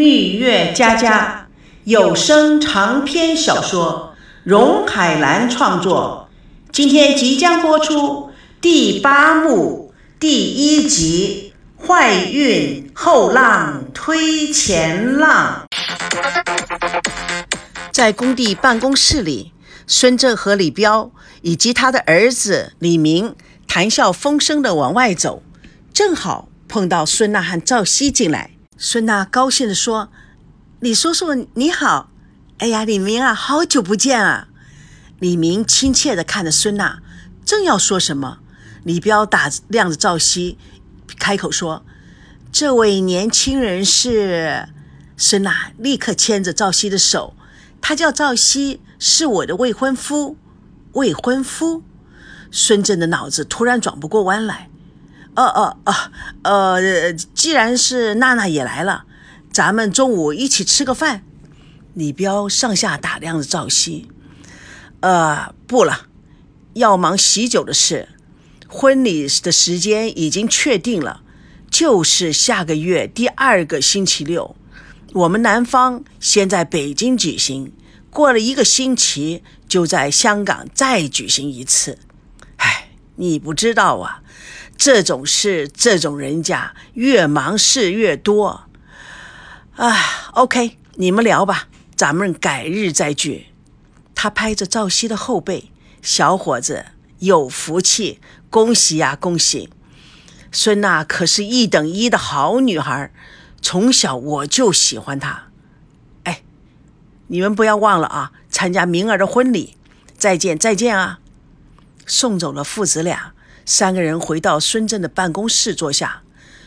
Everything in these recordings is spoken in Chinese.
蜜月佳佳有声长篇小说，荣海兰创作。今天即将播出第八幕第一集《坏运后浪推前浪》。在工地办公室里，孙正和李彪以及他的儿子李明谈笑风生地往外走，正好碰到孙娜和赵熙进来。孙娜高兴地说：“李叔叔你好，哎呀，李明啊，好久不见啊！”李明亲切地看着孙娜，正要说什么，李彪打量着赵熙，开口说：“这位年轻人是……”孙娜立刻牵着赵熙的手，他叫赵熙，是我的未婚夫。未婚夫，孙振的脑子突然转不过弯来。哦哦哦，呃，既然是娜娜也来了，咱们中午一起吃个饭。李彪上下打量着赵熙，呃，不了，要忙喜酒的事，婚礼的时间已经确定了，就是下个月第二个星期六。我们男方先在北京举行，过了一个星期就在香港再举行一次。唉，你不知道啊。这种事，这种人家越忙事越多。啊，OK，你们聊吧，咱们改日再聚。他拍着赵熙的后背，小伙子有福气，恭喜呀，恭喜！孙娜可是一等一的好女孩，从小我就喜欢她。哎，你们不要忘了啊，参加明儿的婚礼。再见，再见啊！送走了父子俩。三个人回到孙振的办公室坐下，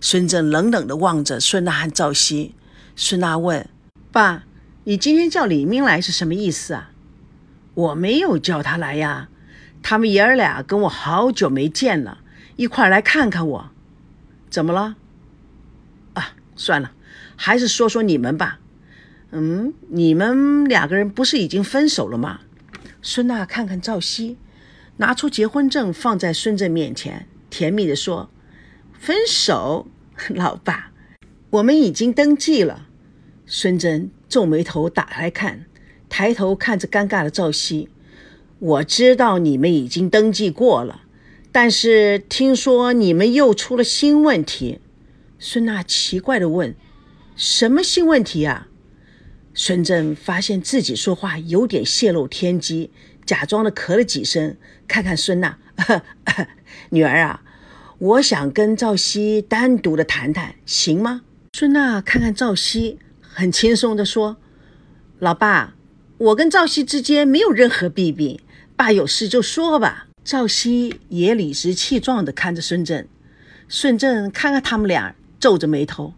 孙振冷冷地望着孙娜和赵熙。孙娜问：“爸，你今天叫李明来是什么意思啊？”“我没有叫他来呀，他们爷儿俩跟我好久没见了，一块来看看我。怎么了？”“啊，算了，还是说说你们吧。嗯，你们两个人不是已经分手了吗？”孙娜看看赵熙。拿出结婚证放在孙振面前，甜蜜地说：“分手，老爸，我们已经登记了。”孙振皱眉头打开看，抬头看着尴尬的赵熙：“我知道你们已经登记过了，但是听说你们又出了新问题。”孙娜奇怪地问：“什么新问题啊？”孙振发现自己说话有点泄露天机。假装的咳了几声，看看孙娜，女儿啊，我想跟赵熙单独的谈谈，行吗？孙娜看看赵熙，很轻松的说：“老爸，我跟赵熙之间没有任何弊病，爸有事就说吧。”赵熙也理直气壮的看着孙振，孙振看看他们俩，皱着眉头：“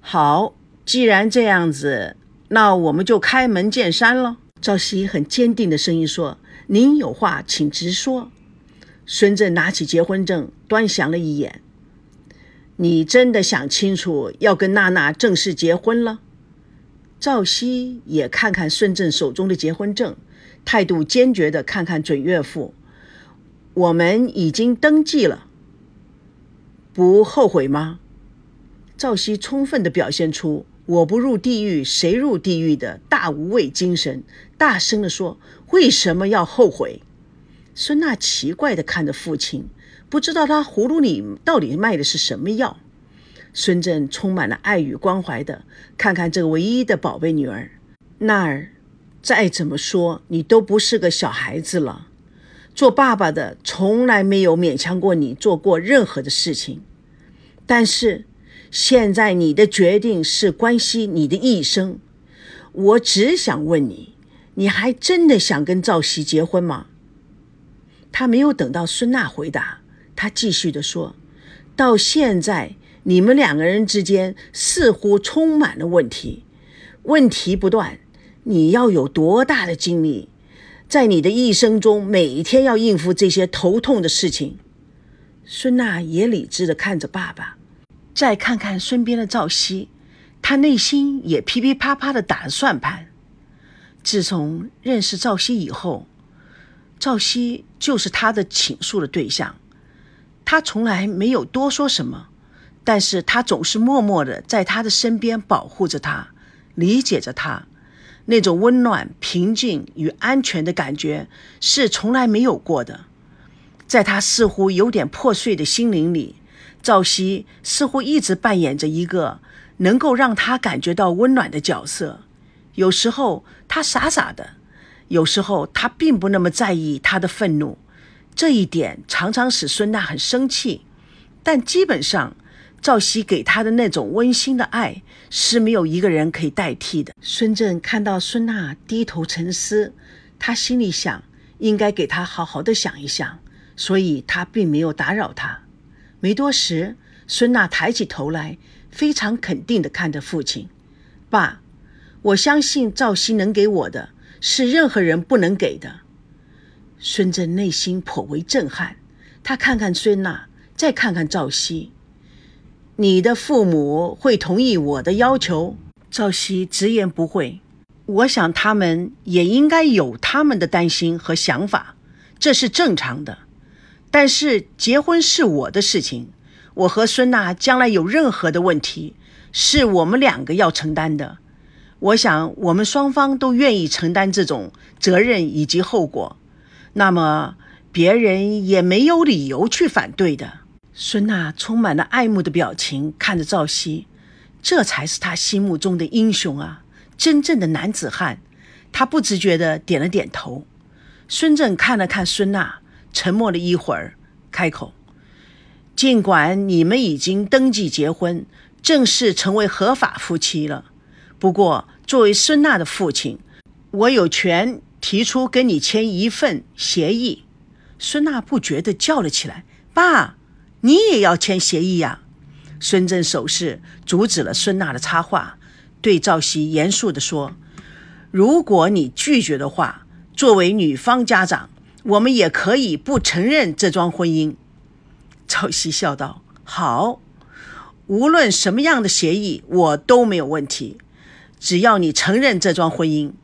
好，既然这样子，那我们就开门见山了。”赵熙很坚定的声音说。您有话请直说。孙振拿起结婚证，端详了一眼。你真的想清楚要跟娜娜正式结婚了？赵熙也看看孙振手中的结婚证，态度坚决的看看准岳父。我们已经登记了，不后悔吗？赵熙充分的表现出“我不入地狱谁入地狱”的大无畏精神，大声的说。为什么要后悔？孙娜奇怪地看着父亲，不知道他葫芦里到底卖的是什么药。孙振充满了爱与关怀的看看这个唯一的宝贝女儿。娜儿，再怎么说你都不是个小孩子了，做爸爸的从来没有勉强过你做过任何的事情。但是现在你的决定是关系你的一生，我只想问你。你还真的想跟赵熙结婚吗？他没有等到孙娜回答，他继续的说：“到现在，你们两个人之间似乎充满了问题，问题不断。你要有多大的精力，在你的一生中每一天要应付这些头痛的事情？”孙娜也理智的看着爸爸，再看看身边的赵熙，他内心也噼噼啪啪的打着算盘。自从认识赵熙以后，赵熙就是他的倾诉的对象。他从来没有多说什么，但是他总是默默的在他的身边保护着他，理解着他。那种温暖、平静与安全的感觉是从来没有过的。在他似乎有点破碎的心灵里，赵熙似乎一直扮演着一个能够让他感觉到温暖的角色。有时候他傻傻的，有时候他并不那么在意他的愤怒，这一点常常使孙娜很生气。但基本上，赵熙给他的那种温馨的爱是没有一个人可以代替的。孙正看到孙娜低头沉思，他心里想，应该给他好好的想一想，所以他并没有打扰他。没多时，孙娜抬起头来，非常肯定地看着父亲：“爸。”我相信赵熙能给我的是任何人不能给的。孙正内心颇为震撼，他看看孙娜，再看看赵熙。你的父母会同意我的要求？赵熙直言不讳。我想他们也应该有他们的担心和想法，这是正常的。但是结婚是我的事情，我和孙娜将来有任何的问题，是我们两个要承担的。我想，我们双方都愿意承担这种责任以及后果，那么别人也没有理由去反对的。孙娜充满了爱慕的表情看着赵熙，这才是他心目中的英雄啊，真正的男子汉。他不自觉地点了点头。孙正看了看孙娜，沉默了一会儿，开口：“尽管你们已经登记结婚，正式成为合法夫妻了。”不过，作为孙娜的父亲，我有权提出跟你签一份协议。孙娜不觉地叫了起来：“爸，你也要签协议呀？”孙正手势阻止了孙娜的插话，对赵熙严肃地说：“如果你拒绝的话，作为女方家长，我们也可以不承认这桩婚姻。”赵熙笑道：“好，无论什么样的协议，我都没有问题。”只要你承认这桩婚姻，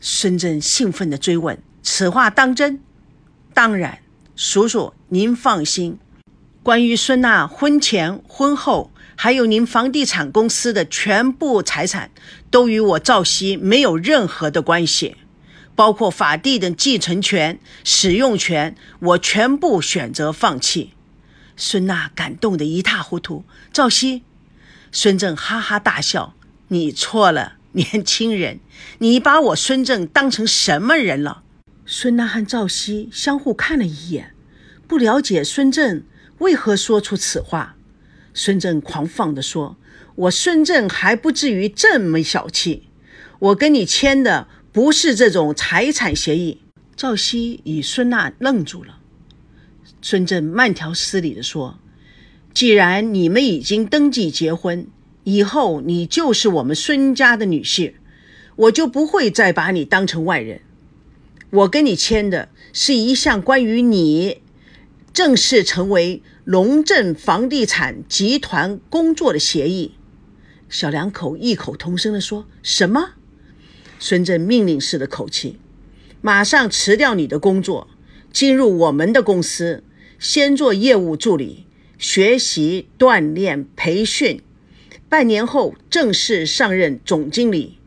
孙正兴奋地追问：“此话当真？”“当然，叔叔，您放心。关于孙娜婚前、婚后，还有您房地产公司的全部财产，都与我赵熙没有任何的关系，包括法定的继承权、使用权，我全部选择放弃。”孙娜感动得一塌糊涂。赵熙，孙正哈哈大笑。你错了，年轻人，你把我孙正当成什么人了？孙娜和赵熙相互看了一眼，不了解孙正为何说出此话。孙正狂放地说：“我孙正还不至于这么小气，我跟你签的不是这种财产协议。”赵熙与孙娜愣住了。孙正慢条斯理地说：“既然你们已经登记结婚。”以后你就是我们孙家的女婿，我就不会再把你当成外人。我跟你签的是一项关于你正式成为龙镇房地产集团工作的协议。小两口异口同声地说：“什么？”孙正命令式的口气：“马上辞掉你的工作，进入我们的公司，先做业务助理，学习、锻炼、培训。”半年后正式上任总经理，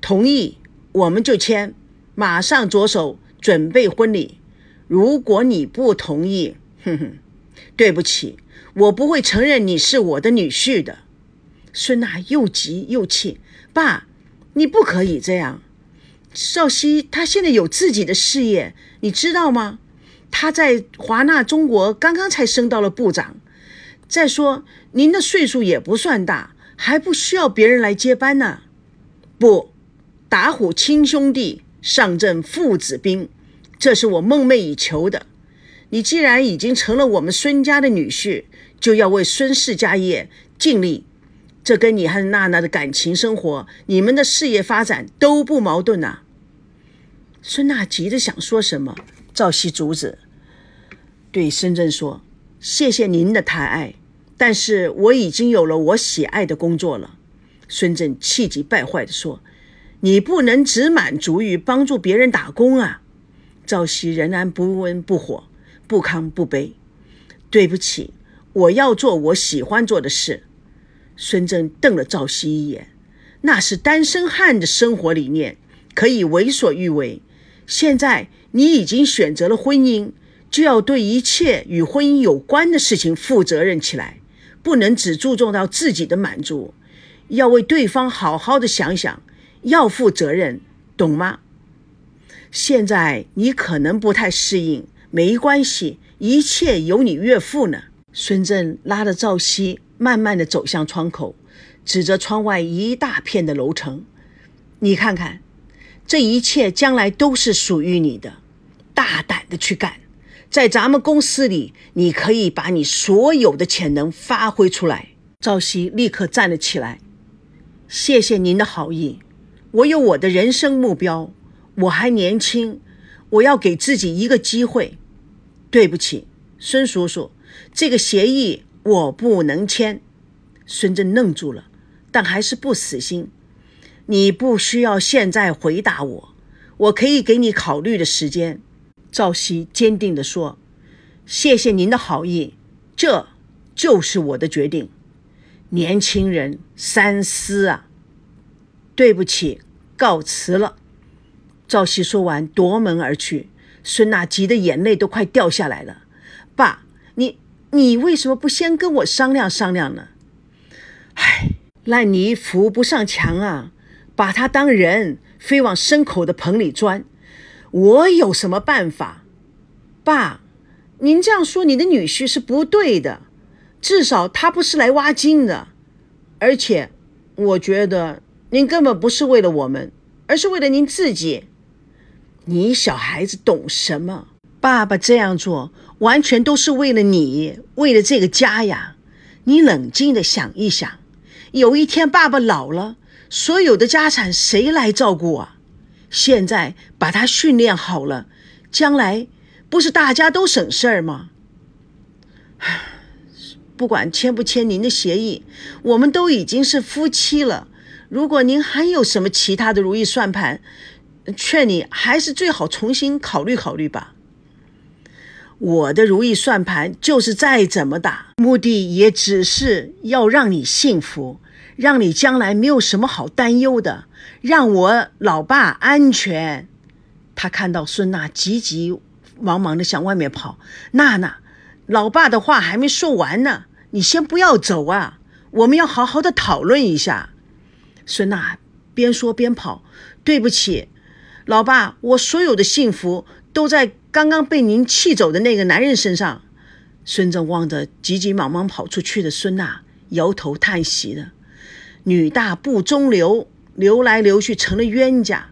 同意我们就签，马上着手准备婚礼。如果你不同意，哼哼，对不起，我不会承认你是我的女婿的。孙娜又急又气，爸，你不可以这样。少熙他现在有自己的事业，你知道吗？他在华纳中国刚刚才升到了部长。再说您的岁数也不算大。还不需要别人来接班呢？不，打虎亲兄弟，上阵父子兵，这是我梦寐以求的。你既然已经成了我们孙家的女婿，就要为孙氏家业尽力。这跟你和娜娜的感情生活、你们的事业发展都不矛盾呐。孙娜急着想说什么，赵熙阻止，对孙正说：“谢谢您的抬爱。”但是我已经有了我喜爱的工作了，孙正气急败坏地说：“你不能只满足于帮助别人打工啊！”赵熙仍然不温不火，不亢不卑。对不起，我要做我喜欢做的事。孙正瞪了赵熙一眼：“那是单身汉的生活理念，可以为所欲为。现在你已经选择了婚姻，就要对一切与婚姻有关的事情负责任起来，不能只注重到自己的满足，要为对方好好的想想，要负责任，懂吗？现在你可能不太适应，没关系，一切有你岳父呢。孙正拉着赵熙，慢慢的走向窗口，指着窗外一大片的楼层：“你看看。”这一切将来都是属于你的，大胆的去干，在咱们公司里，你可以把你所有的潜能发挥出来。赵熙立刻站了起来，谢谢您的好意，我有我的人生目标，我还年轻，我要给自己一个机会。对不起，孙叔叔，这个协议我不能签。孙正愣住了，但还是不死心。你不需要现在回答我，我可以给你考虑的时间。”赵熙坚定地说，“谢谢您的好意，这就是我的决定。年轻人三思啊！对不起，告辞了。”赵熙说完，夺门而去。孙娜急得眼泪都快掉下来了。“爸，你你为什么不先跟我商量商量呢？”“唉，烂泥扶不上墙啊。”把他当人，非往牲口的棚里钻，我有什么办法？爸，您这样说你的女婿是不对的，至少他不是来挖金的，而且，我觉得您根本不是为了我们，而是为了您自己。你小孩子懂什么？爸爸这样做完全都是为了你，为了这个家呀。你冷静的想一想，有一天爸爸老了。所有的家产谁来照顾啊？现在把他训练好了，将来不是大家都省事儿吗？不管签不签您的协议，我们都已经是夫妻了。如果您还有什么其他的如意算盘，劝你还是最好重新考虑考虑吧。我的如意算盘就是再怎么打，目的也只是要让你幸福。让你将来没有什么好担忧的，让我老爸安全。他看到孙娜急急忙忙的向外面跑，娜娜，老爸的话还没说完呢，你先不要走啊，我们要好好的讨论一下。孙娜边说边跑，对不起，老爸，我所有的幸福都在刚刚被您气走的那个男人身上。孙正望着急急忙忙跑出去的孙娜，摇头叹息的。女大不中留，留来留去成了冤家。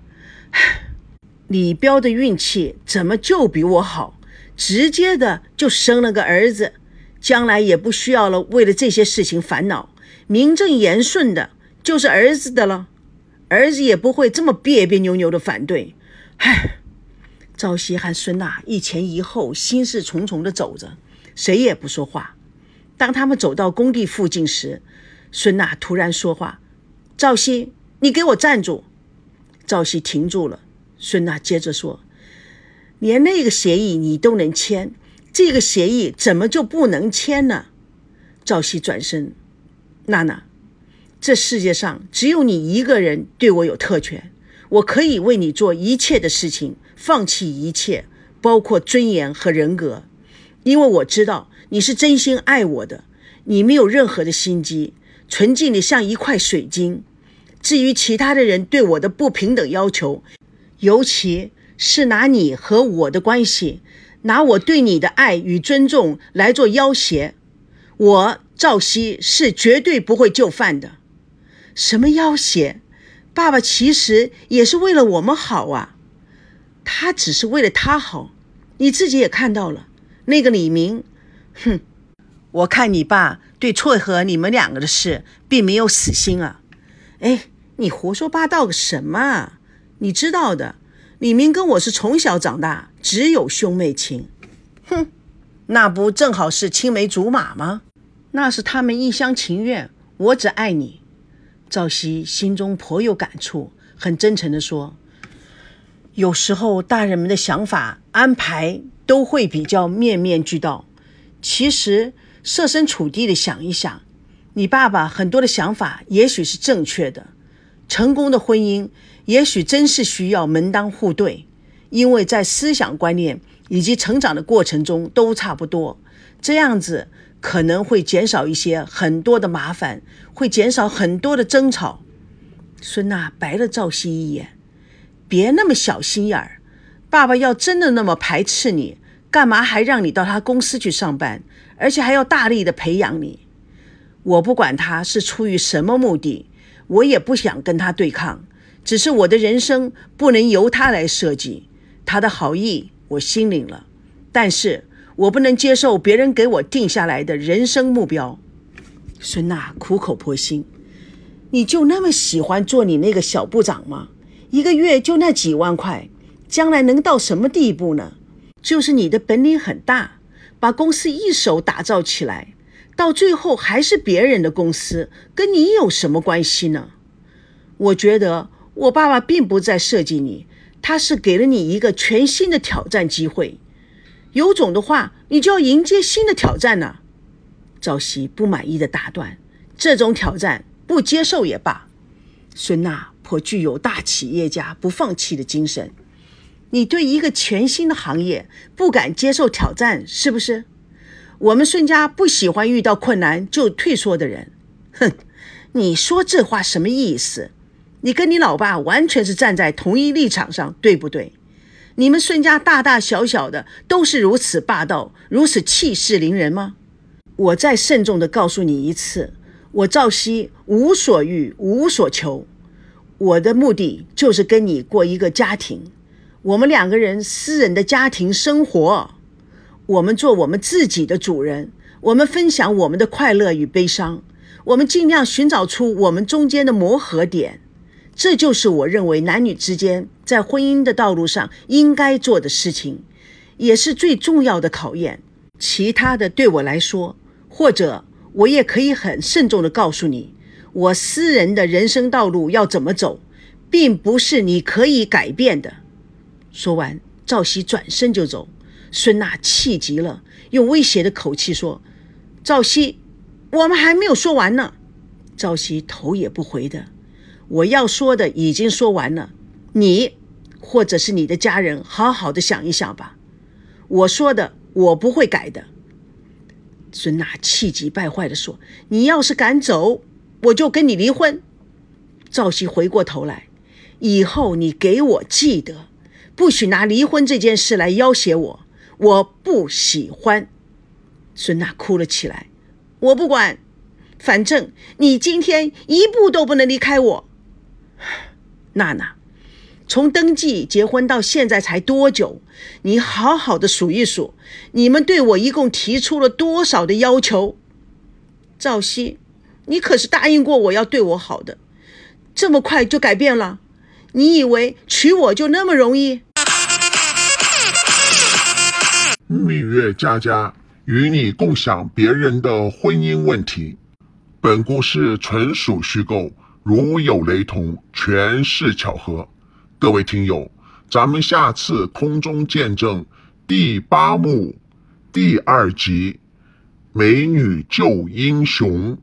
李彪的运气怎么就比我好？直接的就生了个儿子，将来也不需要了为了这些事情烦恼，名正言顺的就是儿子的了。儿子也不会这么别别扭扭的反对。唉，赵熙和孙娜一前一后，心事重重的走着，谁也不说话。当他们走到工地附近时，孙娜突然说话：“赵熙，你给我站住！”赵熙停住了。孙娜接着说：“连那个协议你都能签，这个协议怎么就不能签呢？”赵熙转身：“娜娜，这世界上只有你一个人对我有特权，我可以为你做一切的事情，放弃一切，包括尊严和人格，因为我知道你是真心爱我的，你没有任何的心机。”纯净的像一块水晶。至于其他的人对我的不平等要求，尤其是拿你和我的关系，拿我对你的爱与尊重来做要挟，我赵熙是绝对不会就范的。什么要挟？爸爸其实也是为了我们好啊。他只是为了他好，你自己也看到了，那个李明，哼。我看你爸对撮合你们两个的事并没有死心啊！哎，你胡说八道个什么？你知道的，李明跟我是从小长大，只有兄妹情。哼，那不正好是青梅竹马吗？那是他们一厢情愿，我只爱你。赵熙心中颇有感触，很真诚地说：“有时候大人们的想法安排都会比较面面俱到，其实。”设身处地的想一想，你爸爸很多的想法也许是正确的，成功的婚姻也许真是需要门当户对，因为在思想观念以及成长的过程中都差不多，这样子可能会减少一些很多的麻烦，会减少很多的争吵。孙娜白了赵熙一眼，别那么小心眼儿。爸爸要真的那么排斥你，干嘛还让你到他公司去上班，而且还要大力的培养你？我不管他是出于什么目的，我也不想跟他对抗。只是我的人生不能由他来设计，他的好意我心领了，但是我不能接受别人给我定下来的人生目标。孙娜苦口婆心。你就那么喜欢做你那个小部长吗？一个月就那几万块，将来能到什么地步呢？就是你的本领很大，把公司一手打造起来，到最后还是别人的公司，跟你有什么关系呢？我觉得我爸爸并不在设计你，他是给了你一个全新的挑战机会。有种的话，你就要迎接新的挑战呢。赵熙不满意的打断：“这种挑战。”不接受也罢，孙娜颇具有大企业家不放弃的精神。你对一个全新的行业不敢接受挑战，是不是？我们孙家不喜欢遇到困难就退缩的人。哼，你说这话什么意思？你跟你老爸完全是站在同一立场上，对不对？你们孙家大大小小的都是如此霸道，如此气势凌人吗？我再慎重的告诉你一次。我赵熙无所欲，无所求，我的目的就是跟你过一个家庭，我们两个人私人的家庭生活，我们做我们自己的主人，我们分享我们的快乐与悲伤，我们尽量寻找出我们中间的磨合点，这就是我认为男女之间在婚姻的道路上应该做的事情，也是最重要的考验。其他的对我来说，或者。我也可以很慎重的告诉你，我私人的人生道路要怎么走，并不是你可以改变的。说完，赵熙转身就走。孙娜气极了，用威胁的口气说：“赵熙，我们还没有说完呢。”赵熙头也不回的：“我要说的已经说完了，你或者是你的家人，好好的想一想吧。我说的，我不会改的。”孙娜气急败坏地说：“你要是敢走，我就跟你离婚。”赵熙回过头来：“以后你给我记得，不许拿离婚这件事来要挟我，我不喜欢。”孙娜哭了起来：“我不管，反正你今天一步都不能离开我。”娜娜。从登记结婚到现在才多久？你好好的数一数，你们对我一共提出了多少的要求？赵熙，你可是答应过我要对我好的，这么快就改变了？你以为娶我就那么容易？蜜月佳佳与你共享别人的婚姻问题，本故事纯属虚构，如有雷同，全是巧合。各位听友，咱们下次空中见证第八幕第二集《美女救英雄》。